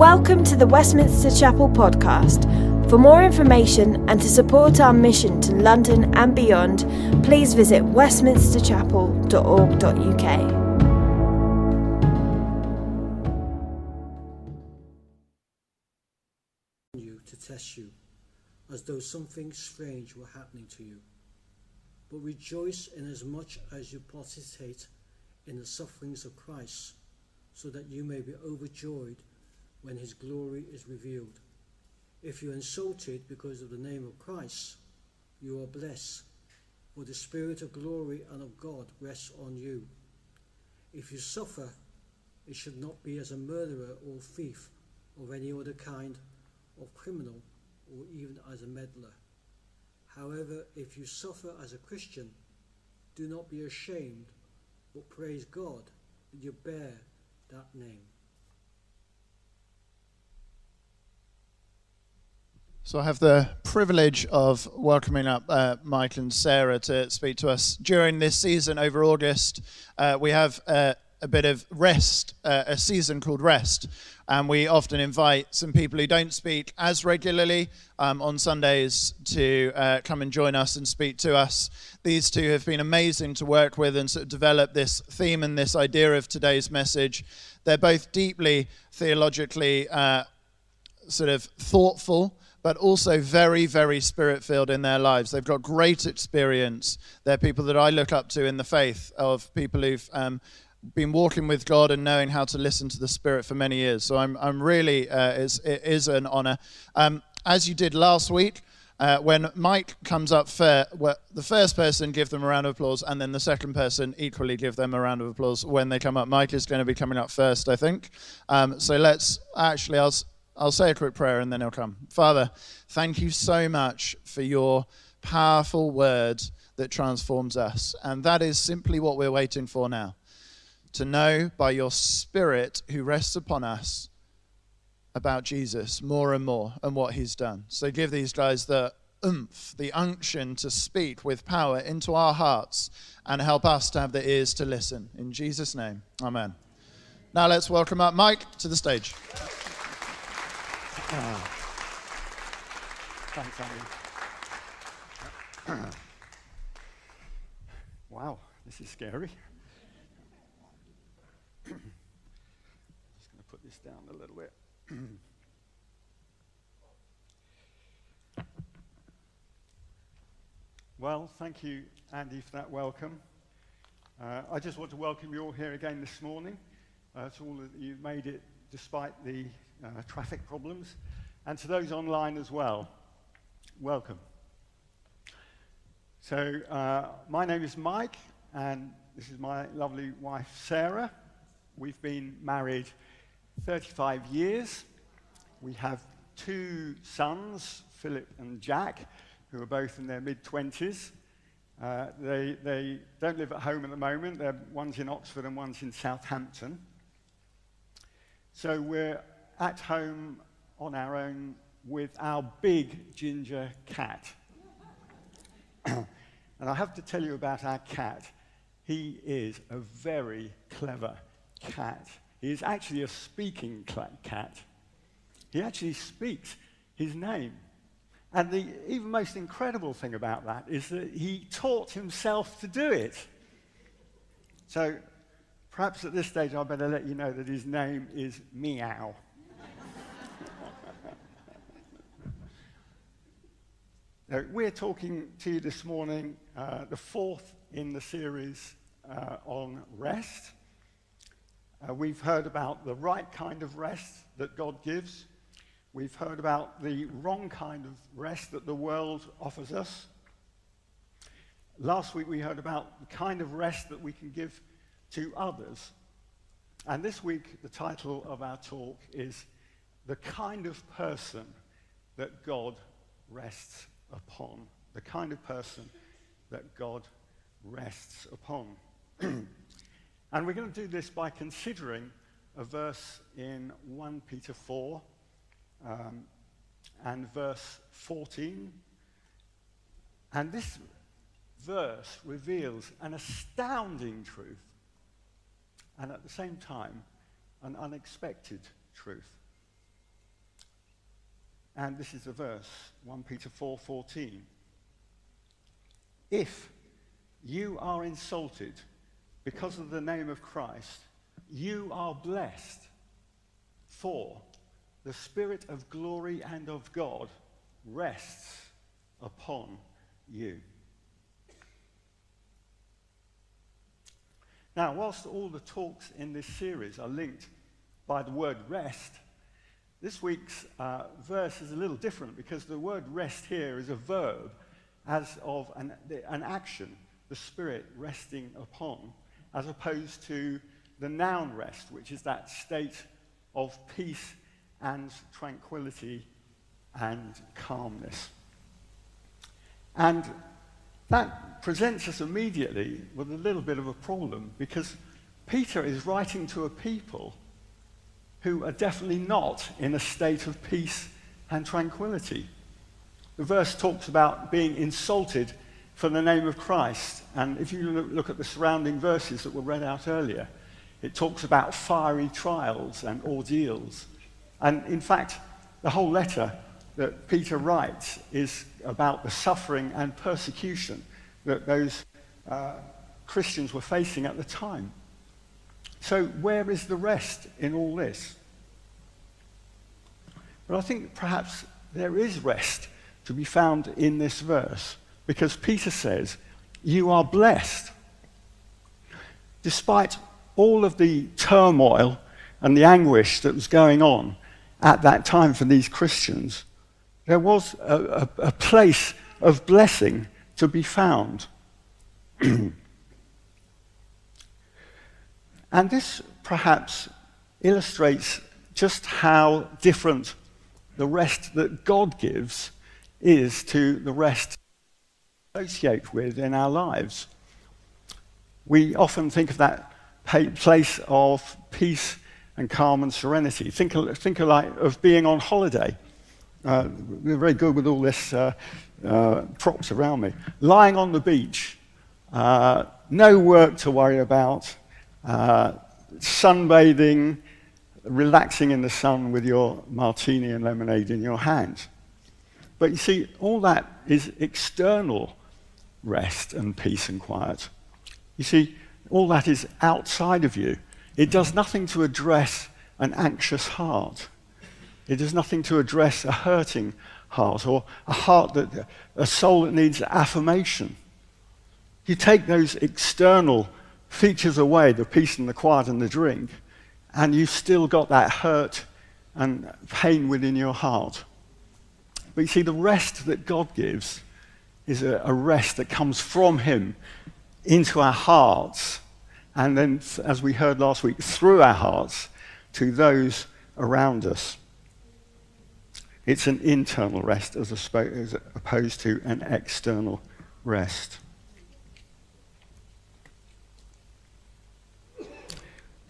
Welcome to the Westminster Chapel podcast. For more information and to support our mission to London and beyond, please visit westminsterchapel.org.uk. you to test you, as though something strange were happening to you. But rejoice inasmuch as you participate in the sufferings of Christ, so that you may be overjoyed when his glory is revealed. If you're insulted because of the name of Christ, you are blessed, for the Spirit of glory and of God rests on you. If you suffer, it should not be as a murderer or thief or any other kind of criminal or even as a meddler. However, if you suffer as a Christian, do not be ashamed, but praise God that you bear that name. So I have the privilege of welcoming up uh, Mike and Sarah to speak to us during this season over August. Uh, we have uh, a bit of rest, uh, a season called Rest, and we often invite some people who don't speak as regularly um, on Sundays to uh, come and join us and speak to us. These two have been amazing to work with and sort of develop this theme and this idea of today's message. They're both deeply theologically uh, sort of thoughtful but also very, very spirit filled in their lives. They've got great experience. They're people that I look up to in the faith of people who've um, been walking with God and knowing how to listen to the Spirit for many years. So I'm, I'm really, uh, it's, it is an honor. Um, as you did last week, uh, when Mike comes up, fair, well, the first person give them a round of applause, and then the second person equally give them a round of applause when they come up. Mike is going to be coming up first, I think. Um, so let's actually, I'll, I'll say a quick prayer and then he'll come. Father, thank you so much for your powerful word that transforms us. And that is simply what we're waiting for now to know by your Spirit who rests upon us about Jesus more and more and what he's done. So give these guys the oomph, the unction to speak with power into our hearts and help us to have the ears to listen. In Jesus' name, amen. Now let's welcome up Mike to the stage. Thanks, Andy. wow, this is scary. Just going to put this down a little bit. well, thank you, Andy, for that welcome. Uh, I just want to welcome you all here again this morning. Uh, to all that you've made it despite the uh, traffic problems. And to those online as well, welcome. So, uh, my name is Mike, and this is my lovely wife, Sarah. We've been married 35 years. We have two sons, Philip and Jack, who are both in their mid 20s. Uh, they, they don't live at home at the moment. They're, one's in Oxford and one's in Southampton. So we're at home on our own with our big ginger cat. and I have to tell you about our cat. He is a very clever cat. He is actually a speaking cat. He actually speaks his name. And the even most incredible thing about that is that he taught himself to do it. So perhaps at this stage I better let you know that his name is Meow. Now, we're talking to you this morning, uh, the fourth in the series uh, on rest. Uh, we've heard about the right kind of rest that God gives. We've heard about the wrong kind of rest that the world offers us. Last week we heard about the kind of rest that we can give to others. And this week the title of our talk is The Kind of Person That God Rests upon, the kind of person that God rests upon. and we're going to do this by considering a verse in 1 Peter 4 um, and verse 14. And this verse reveals an astounding truth and at the same time an unexpected truth. And this is the verse, 1 Peter 4:14. if you are insulted because of the name of Christ, you are blessed, for the Spirit of glory and of God rests upon you. Now, whilst all the talks in this series are linked by the word rest, this week's uh, verse is a little different because the word rest here is a verb as of an, an action, the Spirit resting upon, as opposed to the noun rest, which is that state of peace and tranquility and calmness. And that presents us immediately with a little bit of a problem because Peter is writing to a people who are definitely not in a state of peace and tranquility. The verse talks about being insulted for the name of Christ. And if you look at the surrounding verses that were read out earlier, it talks about fiery trials and ordeals. And in fact, the whole letter that Peter writes is about the suffering and persecution that those uh, Christians were facing at the time. So, where is the rest in all this? But I think perhaps there is rest to be found in this verse because Peter says, You are blessed. Despite all of the turmoil and the anguish that was going on at that time for these Christians, there was a, a, a place of blessing to be found. and this perhaps illustrates just how different the rest that God gives is to the rest we associate with in our lives. We often think of that place of peace and calm and serenity. Think think like, of being on holiday. Uh, we're very good with all this uh, uh, props around me. Lying on the beach, uh, no work to worry about, uh, sunbathing, relaxing in the sun with your martini and lemonade in your hands. But you see, all that is external rest and peace and quiet. You see, all that is outside of you. It does nothing to address an anxious heart. It does nothing to address a hurting heart or a heart that, a soul that needs affirmation. You take those external features away, the peace and the quiet and the drink, and you've still got that hurt and pain within your heart. But you see, the rest that God gives is a, a rest that comes from Him into our hearts, and then, as we heard last week, through our hearts to those around us. It's an internal rest as opposed to an external rest.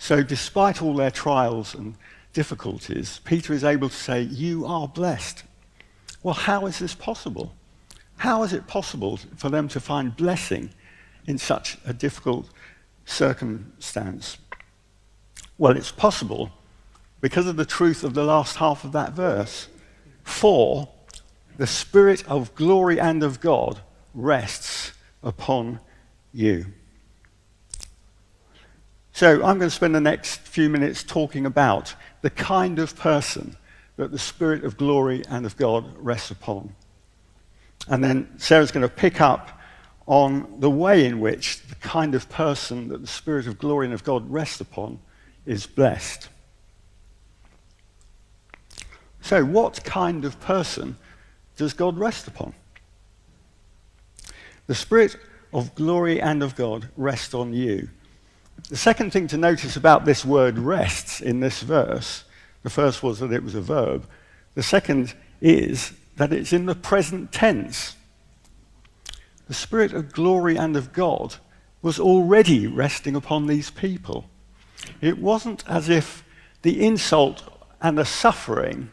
So, despite all their trials and difficulties, Peter is able to say, You are blessed. Well, how is this possible? How is it possible for them to find blessing in such a difficult circumstance? Well, it's possible because of the truth of the last half of that verse. For the Spirit of glory and of God rests upon you. So I'm going to spend the next few minutes talking about the kind of person that the Spirit of glory and of God rests upon. And then Sarah's going to pick up on the way in which the kind of person that the Spirit of glory and of God rests upon is blessed. So, what kind of person does God rest upon? The Spirit of glory and of God rests on you. The second thing to notice about this word rests in this verse, the first was that it was a verb. The second is that it's in the present tense. The Spirit of glory and of God was already resting upon these people. It wasn't as if the insult and the suffering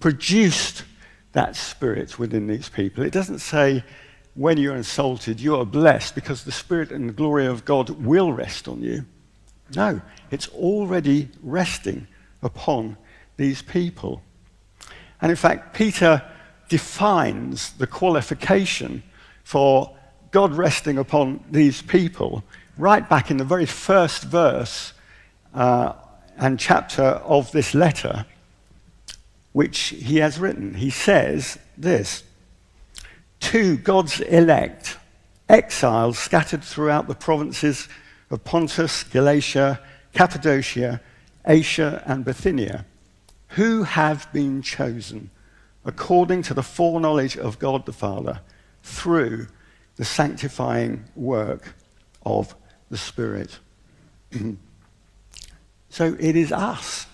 produced that spirit within these people. It doesn't say, when you're insulted, you are blessed because the Spirit and the glory of God will rest on you. No, it's already resting upon these people. And in fact, Peter defines the qualification for God resting upon these people right back in the very first verse uh, and chapter of this letter, which he has written. He says this To God's elect, exiles scattered throughout the provinces of Pontus, Galatia, Cappadocia, Asia, and Bithynia, who have been chosen according to the foreknowledge of God the Father through the sanctifying work of the Spirit. so it is us.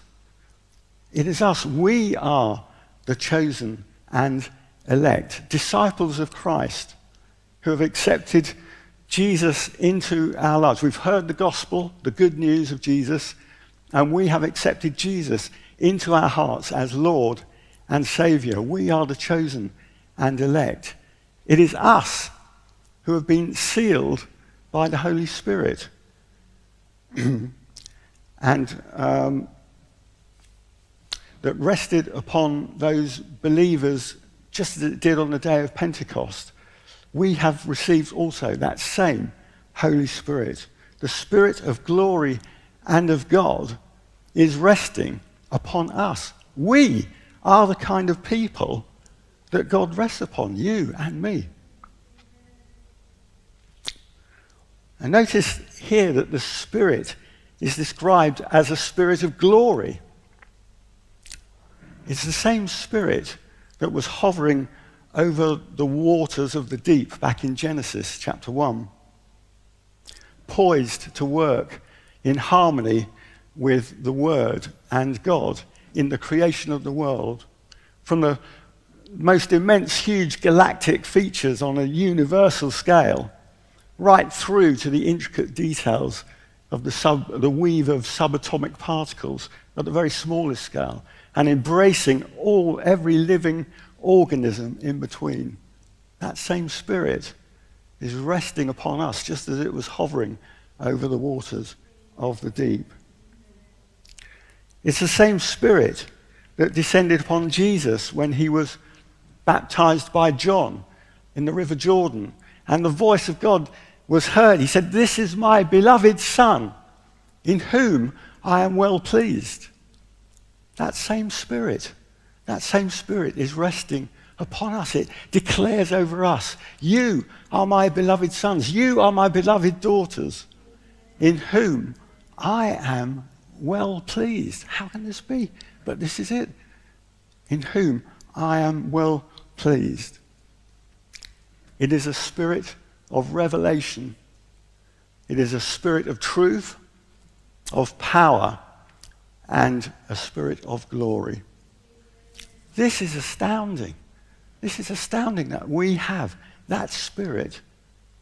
It is us. We are the chosen and elect, disciples of Christ who have accepted Jesus into our lives. We've heard the gospel, the good news of Jesus, and we have accepted Jesus into our hearts as Lord and Savior. We are the chosen and elect. It is us who have been sealed by the Holy Spirit. and um, that rested upon those believers just as it did on the day of Pentecost. We have received also that same Holy Spirit. The Spirit of glory and of God is resting upon us. We are the kind of people that God rests upon, you and me. And notice here that the Spirit is described as a spirit of glory. It's the same Spirit that was hovering over the waters of the deep back in Genesis chapter 1, poised to work in harmony with the Word and God in the creation of the world, from the most immense, huge galactic features on a universal scale right through to the intricate details of the, sub, the weave of subatomic particles at the very smallest scale, and embracing all, every living organism in between. That same spirit is resting upon us just as it was hovering over the waters of the deep. It's the same spirit that descended upon Jesus when he was baptized by John in the River Jordan. And the voice of God was heard. He said, This is my beloved Son, in whom I am well pleased. That same Spirit, that same Spirit is resting upon us. It declares over us, You are my beloved sons, you are my beloved daughters, in whom I am well pleased. How can this be? But this is it. In whom I am well pleased. It is a spirit of revelation. It is a spirit of truth, of power, and a spirit of glory. This is astounding. This is astounding that we have that spirit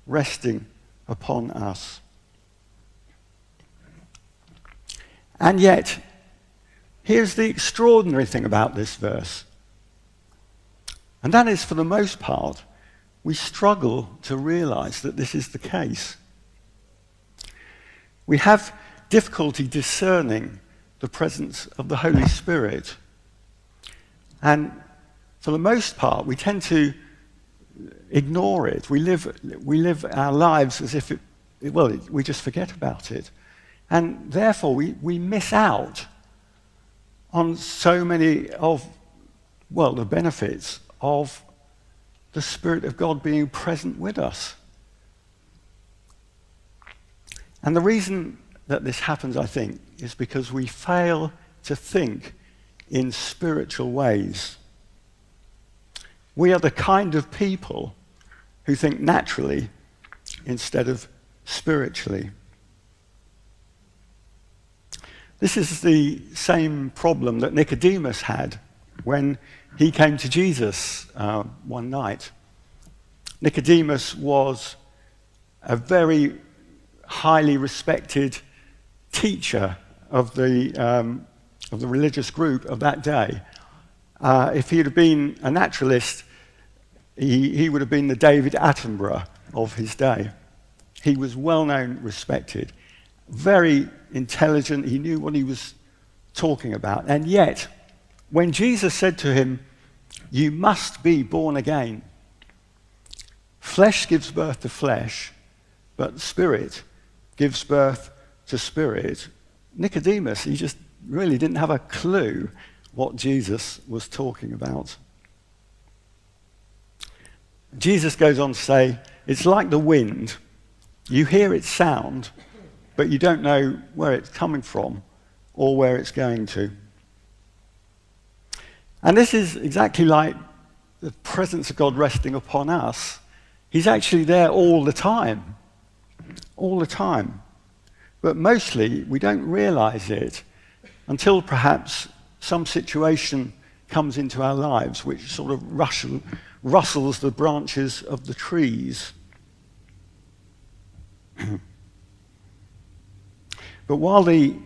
resting upon us. And yet, here's the extraordinary thing about this verse. And that is, for the most part, we struggle to realize that this is the case. We have difficulty discerning the presence of the Holy Spirit. And for the most part, we tend to ignore it. We live, we live our lives as if it, well, we just forget about it. And therefore, we, we miss out on so many of, well, the benefits of the Spirit of God being present with us. And the reason that this happens, I think, is because we fail to think in spiritual ways. We are the kind of people who think naturally instead of spiritually. This is the same problem that Nicodemus had when he came to Jesus uh, one night. Nicodemus was a very highly respected teacher of the, um, of the religious group of that day. Uh, if he had been a naturalist, he, he would have been the David Attenborough of his day. He was well known, respected, very intelligent. He knew what he was talking about. And yet, when Jesus said to him, You must be born again. Flesh gives birth to flesh, but spirit gives birth to spirit. Nicodemus, he just really didn't have a clue what Jesus was talking about. Jesus goes on to say, It's like the wind. You hear its sound, but you don't know where it's coming from or where it's going to. And this is exactly like the presence of God resting upon us. He's actually there all the time. All the time. But mostly we don't realize it until perhaps some situation comes into our lives which sort of rustle, rustles the branches of the trees. but while the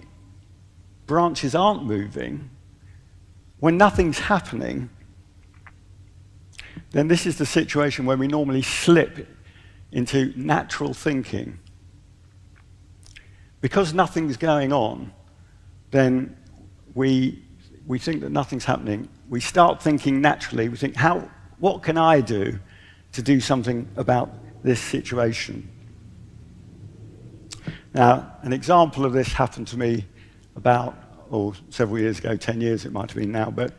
branches aren't moving, when nothing's happening, then this is the situation where we normally slip into natural thinking. Because nothing's going on, then we, we think that nothing's happening. We start thinking naturally. We think, how, what can I do to do something about this situation? Now, an example of this happened to me about, oh, several years ago, 10 years it might have been now, but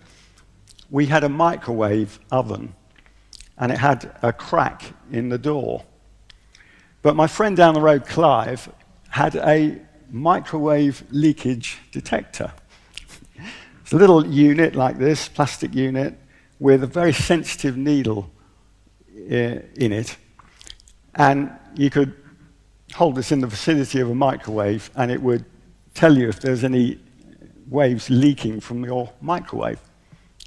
we had a microwave oven and it had a crack in the door. But my friend down the road, Clive, had a microwave leakage detector. It's a little unit like this, plastic unit, with a very sensitive needle uh, in it. And you could hold this in the vicinity of a microwave, and it would tell you if there's any waves leaking from your microwave.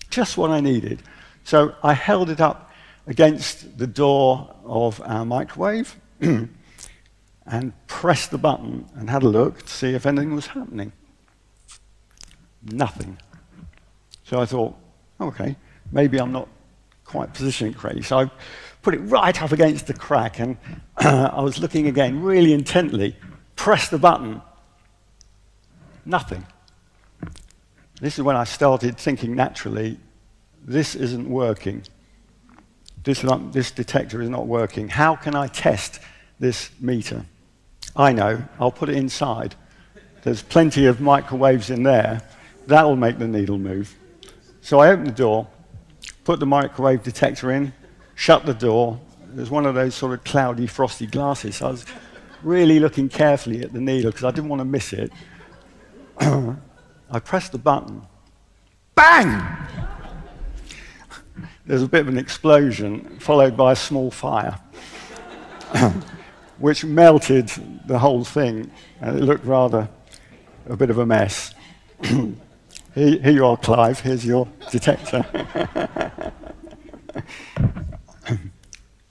Just what I needed. So I held it up against the door of our microwave and pressed the button and had a look to see if anything was happening. Nothing. So I thought, okay, maybe I'm not quite positioning correctly. So I put it right up against the crack and I was looking again really intently, pressed the button. Nothing. This is when I started thinking naturally, this isn't working. This, this detector is not working. How can I test this meter? I know, I'll put it inside. There's plenty of microwaves in there. That'll make the needle move. So I opened the door, put the microwave detector in, shut the door. It was one of those sort of cloudy, frosty glasses. So I was really looking carefully at the needle because I didn't want to miss it. I pressed the button. Bang! There's a bit of an explosion, followed by a small fire which melted the whole thing, and it looked rather a bit of a mess. here, here you are, Clive. Here's your detector.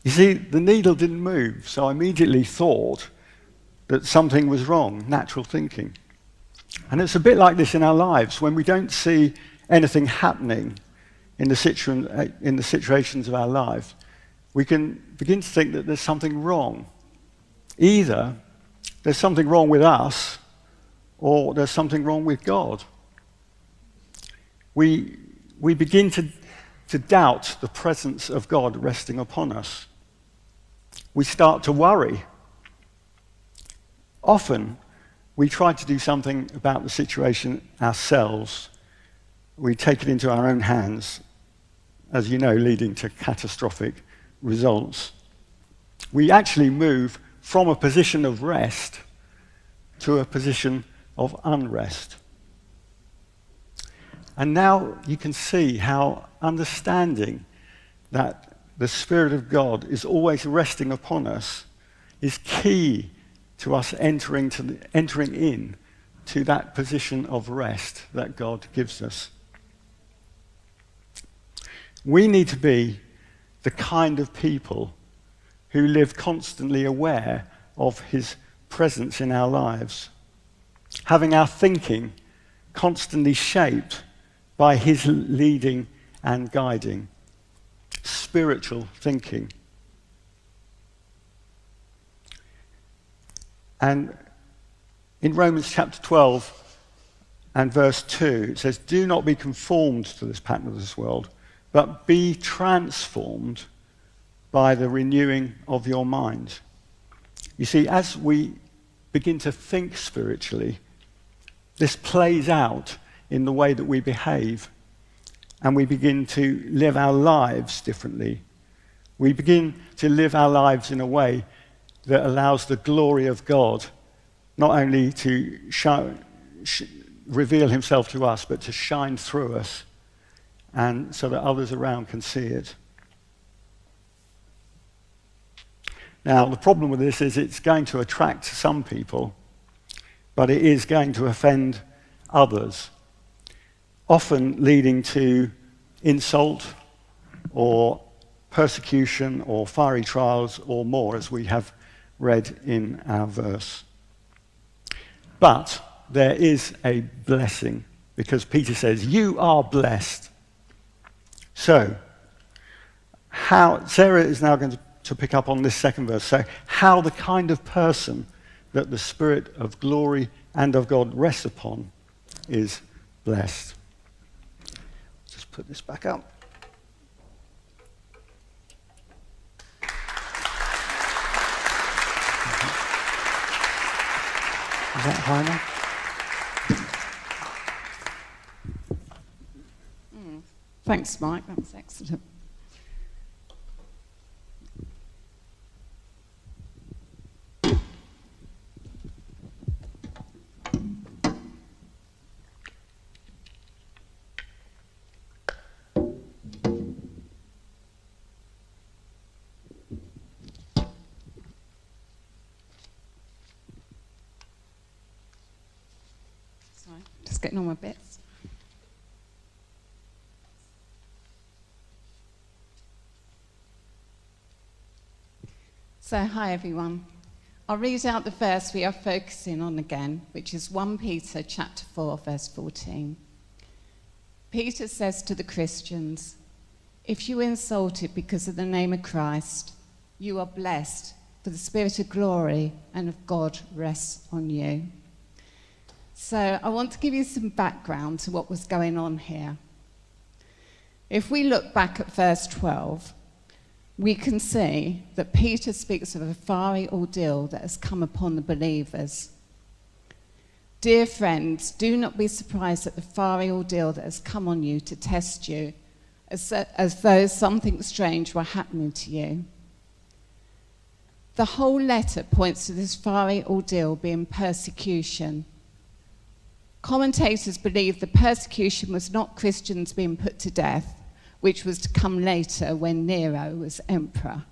you see, the needle didn't move, so I immediately thought that something was wrong, natural thinking. And it's a bit like this in our lives when we don't see anything happening in the, situ- uh, in the situations of our lives, we can begin to think that there's something wrong. Either there's something wrong with us, or there's something wrong with God. We, we begin to, to doubt the presence of God resting upon us. We start to worry. Often, we try to do something about the situation ourselves. We take it into our own hands, as you know, leading to catastrophic results. We actually move from a position of rest to a position of unrest. And now you can see how understanding that the Spirit of God is always resting upon us is key to us entering, to the, entering in to that position of rest that God gives us. We need to be the kind of people who live constantly aware of his presence in our lives, having our thinking constantly shaped by his leading and guiding, spiritual thinking. And in Romans chapter 12 and verse 2, it says, Do not be conformed to this pattern of this world but be transformed by the renewing of your mind. You see, as we begin to think spiritually, this plays out in the way that we behave, and we begin to live our lives differently. We begin to live our lives in a way that allows the glory of God not only to show, sh- reveal himself to us, but to shine through us, and so that others around can see it. Now, the problem with this is it's going to attract some people, but it is going to offend others, often leading to insult or persecution or fiery trials or more, as we have read in our verse. But there is a blessing because Peter says, You are blessed. So, how, Sarah is now going to, to pick up on this second verse. So, how the kind of person that the Spirit of glory and of God rests upon is blessed. Just put this back up. Mm-hmm. Is that high enough? Mm. Thanks, Mike. That was excellent. Sorry, just getting on my bits. So, hi everyone. I'll read out the verse we are focusing on again, which is 1 Peter chapter 4, verse 14. Peter says to the Christians, If you are insulted because of the name of Christ, you are blessed, for the Spirit of glory and of God rests on you. So, I want to give you some background to what was going on here. If we look back at verse 12, we can see that Peter speaks of a fiery ordeal that has come upon the believers. Dear friends, do not be surprised at the fiery ordeal that has come on you to test you, as, as though something strange were happening to you. The whole letter points to this fiery ordeal being persecution. Commentators believe the persecution was not Christians being put to death, which was to come later when Nero was emperor.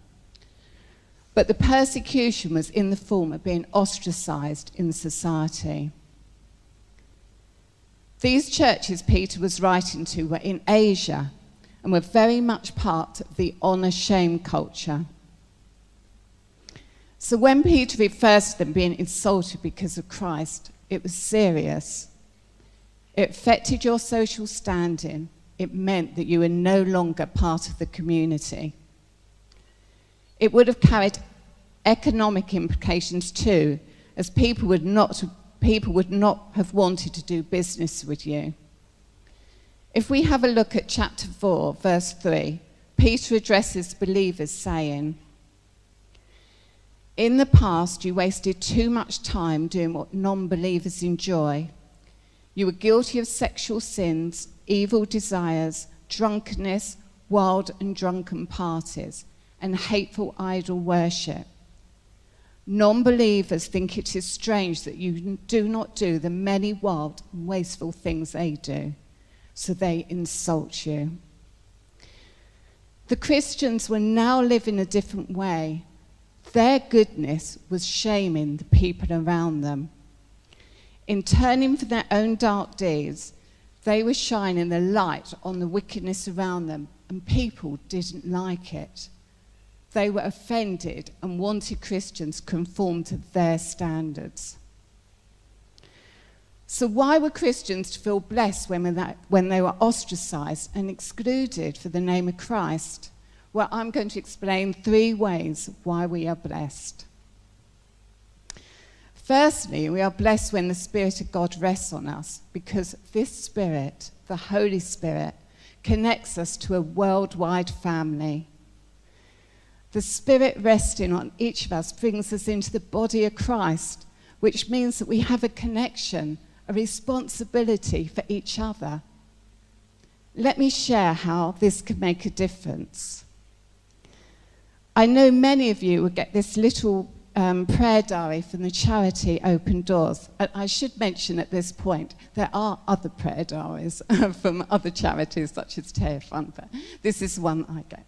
But the persecution was in the form of being ostracized in society. These churches Peter was writing to were in Asia and were very much part of the honor shame culture. So when Peter refers to them being insulted because of Christ, it was serious. It affected your social standing it meant that you were no longer part of the community. It would have carried economic implications too, as people would not, people would not have wanted to do business with you. If we have a look at chapter 4, verse 3, Peter addresses believers saying, In the past, you wasted too much time doing what non believers enjoy. You were guilty of sexual sins evil desires, drunkenness, wild and drunken parties, and hateful idol worship. Non believers think it is strange that you do not do the many wild and wasteful things they do, so they insult you. The Christians were now living a different way. Their goodness was shaming the people around them. In turning from their own dark deeds, they were shining the light on the wickedness around them, and people didn't like it. They were offended and wanted Christians conform to their standards. So, why were Christians to feel blessed when, when they were ostracized and excluded for the name of Christ? Well, I'm going to explain three ways why we are blessed. Firstly, we are blessed when the Spirit of God rests on us because this Spirit, the Holy Spirit, connects us to a worldwide family. The Spirit resting on each of us brings us into the body of Christ, which means that we have a connection, a responsibility for each other. Let me share how this can make a difference. I know many of you will get this little um, prayer diary from the charity Open Doors. I should mention at this point, there are other prayer diaries from other charities, such as Tearfund, but this is one I get.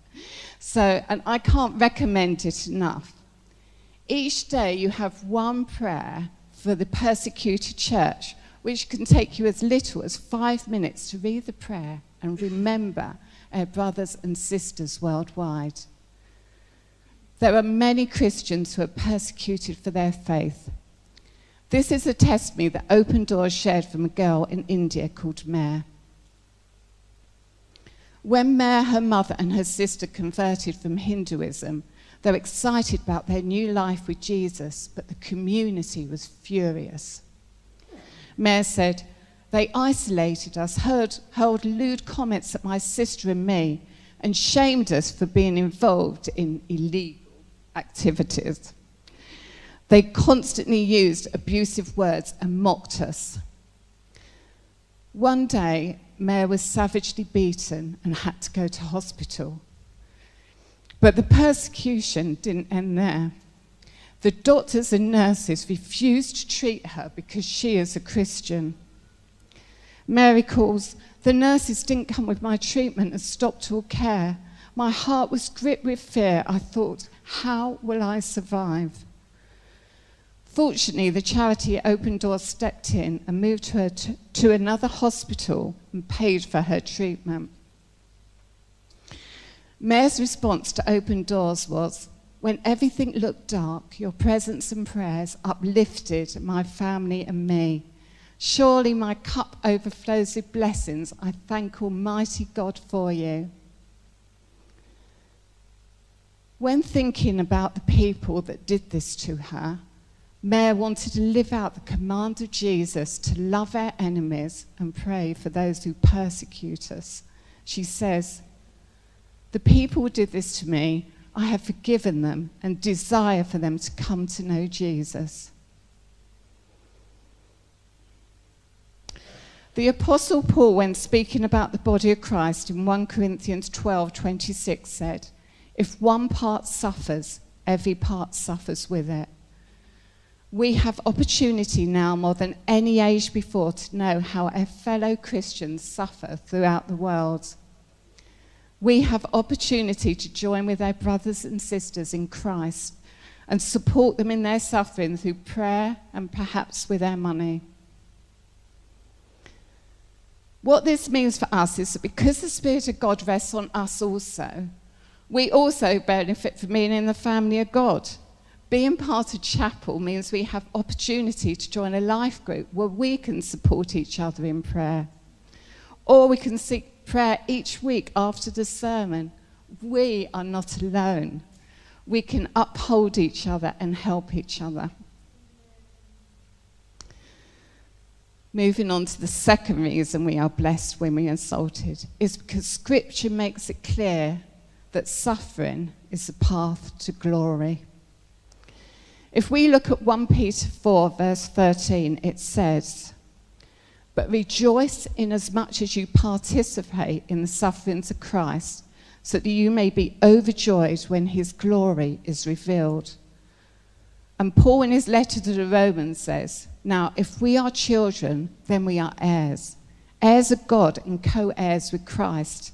So, and I can't recommend it enough. Each day you have one prayer for the persecuted church, which can take you as little as five minutes to read the prayer and remember our brothers and sisters worldwide. There are many Christians who are persecuted for their faith. This is a testimony that Open Doors shared from a girl in India called Mare. When Mare, her mother, and her sister converted from Hinduism, they were excited about their new life with Jesus, but the community was furious. Mare said, They isolated us, heard, hurled lewd comments at my sister and me, and shamed us for being involved in illegal activities. They constantly used abusive words and mocked us. One day, Mare was savagely beaten and had to go to hospital. But the persecution didn't end there. The doctors and nurses refused to treat her because she is a Christian. Mary calls, the nurses didn't come with my treatment and stopped all care. My heart was gripped with fear. I thought, how will I survive? Fortunately, the charity Open Doors stepped in and moved her to, to another hospital and paid for her treatment. Mare's response to Open Doors was When everything looked dark, your presence and prayers uplifted my family and me. Surely my cup overflows with blessings. I thank Almighty God for you. When thinking about the people that did this to her, Mare wanted to live out the command of Jesus to love our enemies and pray for those who persecute us. She says, The people who did this to me, I have forgiven them and desire for them to come to know Jesus. The Apostle Paul, when speaking about the body of Christ in 1 Corinthians 12 26, said, if one part suffers, every part suffers with it. We have opportunity now more than any age before to know how our fellow Christians suffer throughout the world. We have opportunity to join with our brothers and sisters in Christ and support them in their suffering through prayer and perhaps with our money. What this means for us is that because the Spirit of God rests on us also, we also benefit from being in the family of God. Being part of chapel means we have opportunity to join a life group where we can support each other in prayer. Or we can seek prayer each week after the sermon. We are not alone. We can uphold each other and help each other. Moving on to the second reason we are blessed when we are insulted is because Scripture makes it clear that suffering is the path to glory. If we look at 1 Peter 4, verse 13, it says, But rejoice inasmuch as you participate in the sufferings of Christ, so that you may be overjoyed when his glory is revealed. And Paul, in his letter to the Romans, says, Now, if we are children, then we are heirs, heirs of God and co heirs with Christ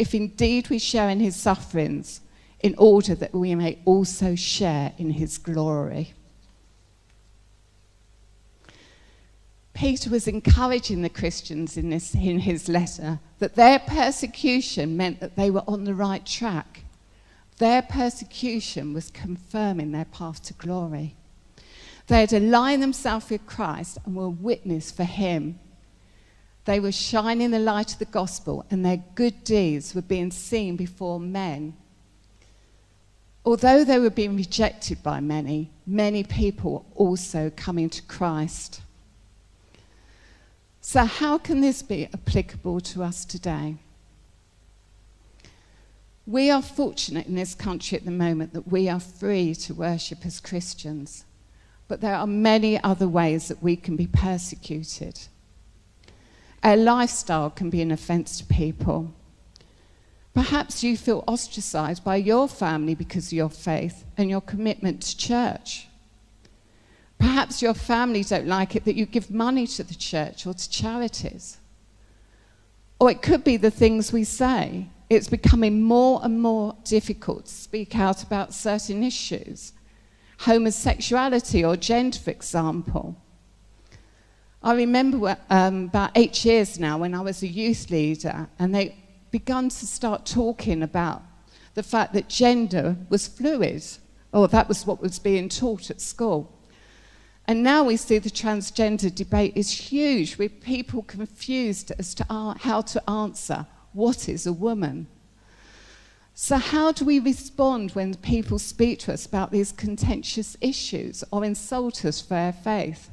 if indeed we share in his sufferings, in order that we may also share in his glory. Peter was encouraging the Christians in, this, in his letter that their persecution meant that they were on the right track. Their persecution was confirming their path to glory. They had aligned themselves with Christ and were witness for him they were shining the light of the gospel, and their good deeds were being seen before men. Although they were being rejected by many, many people were also coming to Christ. So, how can this be applicable to us today? We are fortunate in this country at the moment that we are free to worship as Christians, but there are many other ways that we can be persecuted. Our lifestyle can be an offense to people. Perhaps you feel ostracized by your family because of your faith and your commitment to church. Perhaps your family don't like it that you give money to the church or to charities. Or it could be the things we say. It's becoming more and more difficult to speak out about certain issues, homosexuality or gender, for example. I remember um, about eight years now when I was a youth leader, and they begun to start talking about the fact that gender was fluid, or that was what was being taught at school. And now we see the transgender debate is huge, with people confused as to how to answer what is a woman. So, how do we respond when people speak to us about these contentious issues or insult us for our faith?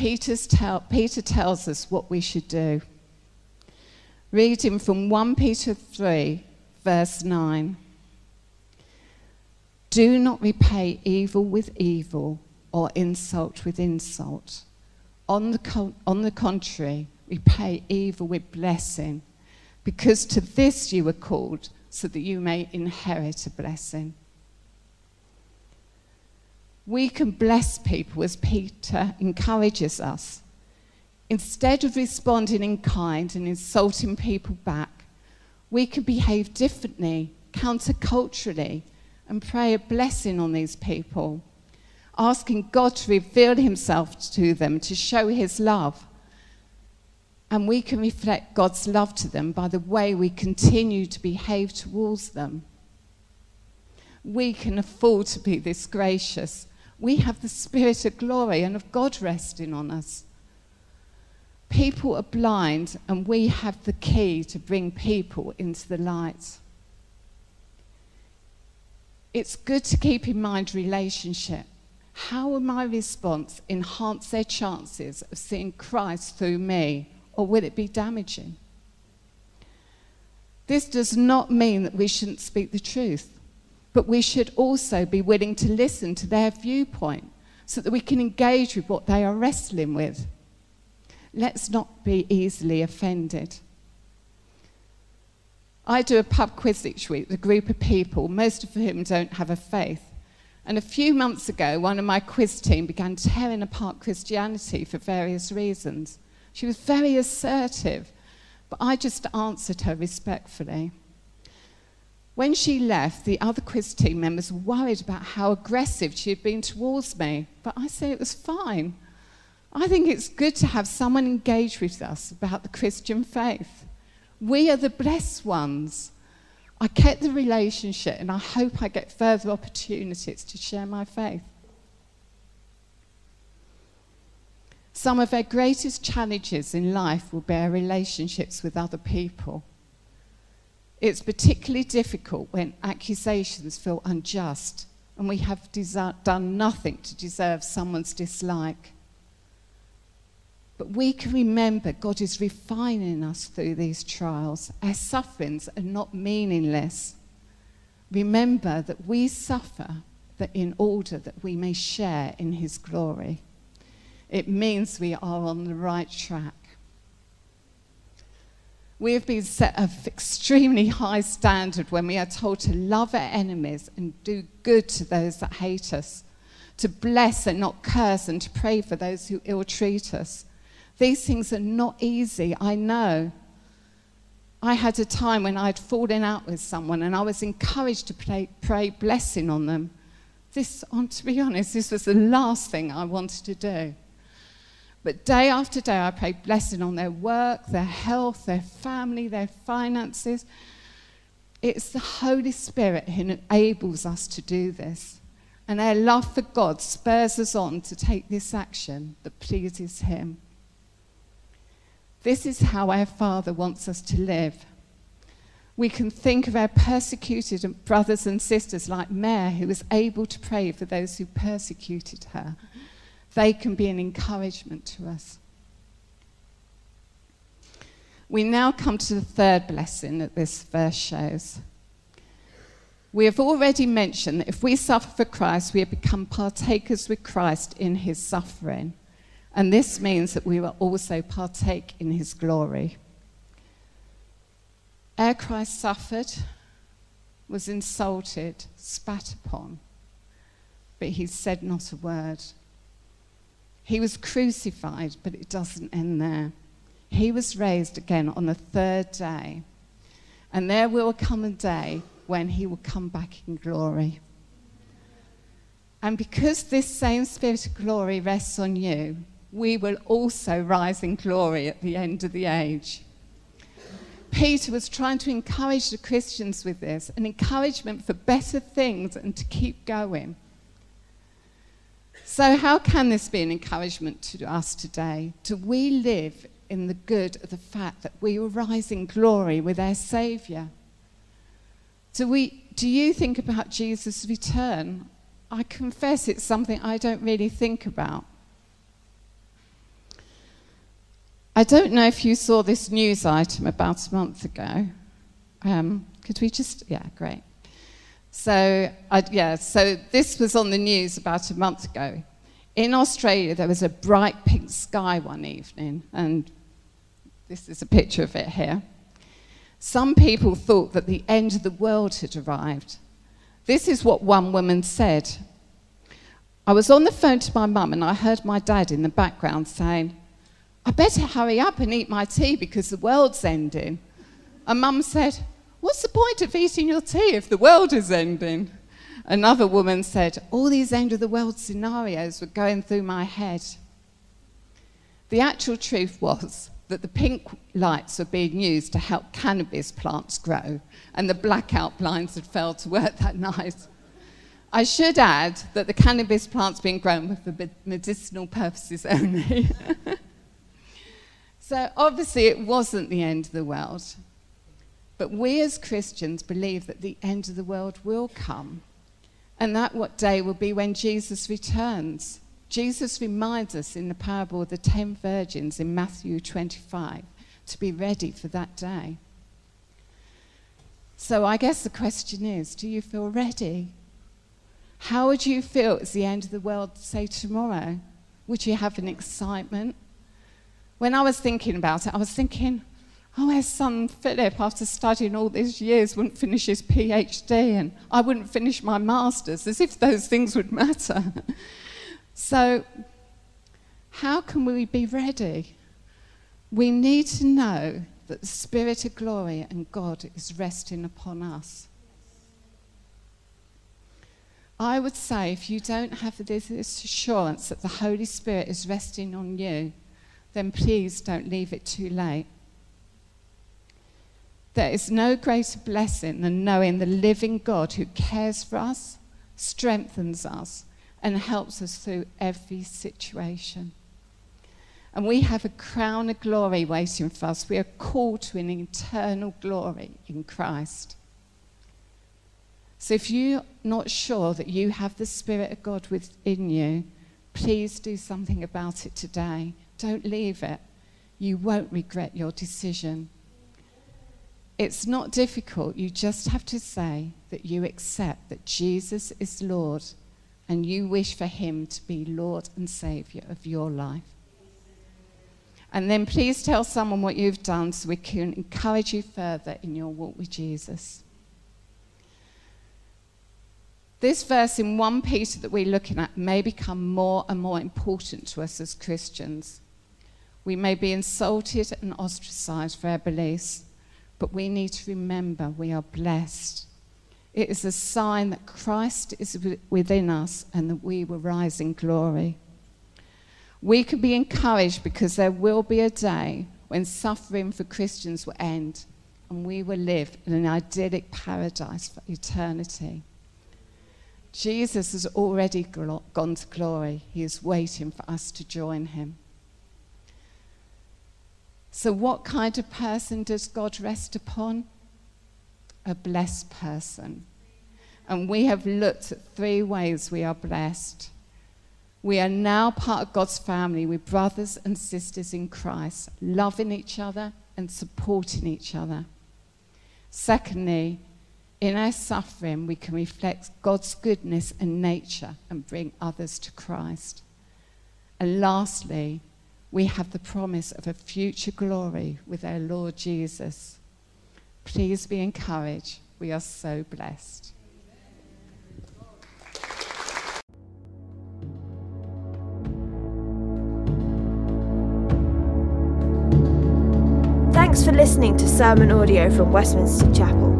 Tell, Peter tells us what we should do. Reading from 1 Peter 3, verse 9. Do not repay evil with evil or insult with insult. On the, con- on the contrary, repay evil with blessing, because to this you were called, so that you may inherit a blessing. We can bless people as Peter encourages us. Instead of responding in kind and insulting people back, we can behave differently, counterculturally, and pray a blessing on these people, asking God to reveal himself to them, to show his love. And we can reflect God's love to them by the way we continue to behave towards them. We can afford to be this gracious. We have the Spirit of glory and of God resting on us. People are blind, and we have the key to bring people into the light it's good to keep in mind relationship. How will my response enhance their chances of seeing Christ through me, or will it be damaging? This does not mean that we shouldn't speak the truth, but we should also be willing to listen to their viewpoint so that we can engage with what they are wrestling with. Let's not be easily offended. I do a pub quiz each week with a group of people, most of whom don't have a faith. And a few months ago, one of my quiz team began tearing apart Christianity for various reasons. She was very assertive, but I just answered her respectfully. When she left, the other quiz team members were worried about how aggressive she had been towards me, but I said it was fine. I think it's good to have someone engage with us about the Christian faith. We are the blessed ones. I kept the relationship and I hope I get further opportunities to share my faith. Some of our greatest challenges in life will be our relationships with other people. It's particularly difficult when accusations feel unjust and we have done nothing to deserve someone's dislike. But we can remember God is refining us through these trials. Our sufferings are not meaningless. Remember that we suffer that in order that we may share in his glory. It means we are on the right track. We have been set an extremely high standard when we are told to love our enemies and do good to those that hate us, to bless and not curse, and to pray for those who ill treat us. These things are not easy, I know. I had a time when I had fallen out with someone and I was encouraged to pray, pray blessing on them. This, to be honest, this was the last thing I wanted to do. But day after day, I prayed blessing on their work, their health, their family, their finances. It's the Holy Spirit who enables us to do this. And our love for God spurs us on to take this action that pleases Him. This is how our Father wants us to live. We can think of our persecuted brothers and sisters like Mary, who was able to pray for those who persecuted her. They can be an encouragement to us. We now come to the third blessing that this verse shows. We have already mentioned that if we suffer for Christ, we have become partakers with Christ in his suffering. And this means that we will also partake in his glory. Ere Christ suffered, was insulted, spat upon, but he said not a word. He was crucified, but it doesn't end there. He was raised again on the third day. And there will come a day when he will come back in glory. And because this same spirit of glory rests on you, we will also rise in glory at the end of the age. Peter was trying to encourage the Christians with this, an encouragement for better things and to keep going. So, how can this be an encouragement to us today? Do we live in the good of the fact that we will rise in glory with our Saviour? Do, we, do you think about Jesus' return? I confess it's something I don't really think about. I don't know if you saw this news item about a month ago. Um, could we just, yeah, great. So, I, yeah, so this was on the news about a month ago. In Australia, there was a bright pink sky one evening, and this is a picture of it here. Some people thought that the end of the world had arrived. This is what one woman said. I was on the phone to my mum, and I heard my dad in the background saying, I better hurry up and eat my tea because the world's ending. And mum said, What's the point of eating your tea if the world is ending? Another woman said, All these end of the world scenarios were going through my head. The actual truth was that the pink lights were being used to help cannabis plants grow, and the blackout blinds had failed to work that night. I should add that the cannabis plants being grown were for medicinal purposes only. So obviously, it wasn't the end of the world. But we as Christians believe that the end of the world will come. And that what day will be when Jesus returns. Jesus reminds us in the parable of the ten virgins in Matthew 25 to be ready for that day. So I guess the question is do you feel ready? How would you feel at the end of the world, say tomorrow? Would you have an excitement? when I was thinking about it, I was thinking, oh, our son Philip, after studying all these years, wouldn't finish his PhD, and I wouldn't finish my master's, as if those things would matter. so, how can we be ready? We need to know that the Spirit of glory and God is resting upon us. I would say if you don't have this assurance that the Holy Spirit is resting on you, then please don't leave it too late. There is no greater blessing than knowing the living God who cares for us, strengthens us, and helps us through every situation. And we have a crown of glory waiting for us. We are called to an eternal glory in Christ. So if you're not sure that you have the Spirit of God within you, please do something about it today. Don't leave it. You won't regret your decision. It's not difficult. You just have to say that you accept that Jesus is Lord and you wish for him to be Lord and Savior of your life. And then please tell someone what you've done so we can encourage you further in your walk with Jesus. This verse in 1 Peter that we're looking at may become more and more important to us as Christians. We may be insulted and ostracized for our beliefs, but we need to remember we are blessed. It is a sign that Christ is within us and that we will rise in glory. We can be encouraged because there will be a day when suffering for Christians will end and we will live in an idyllic paradise for eternity. Jesus has already gone to glory. He is waiting for us to join him. So, what kind of person does God rest upon? A blessed person. And we have looked at three ways we are blessed. We are now part of God's family. We're brothers and sisters in Christ, loving each other and supporting each other. Secondly, in our suffering, we can reflect God's goodness and nature and bring others to Christ. And lastly, we have the promise of a future glory with our Lord Jesus. Please be encouraged. We are so blessed. Thanks for listening to sermon audio from Westminster Chapel.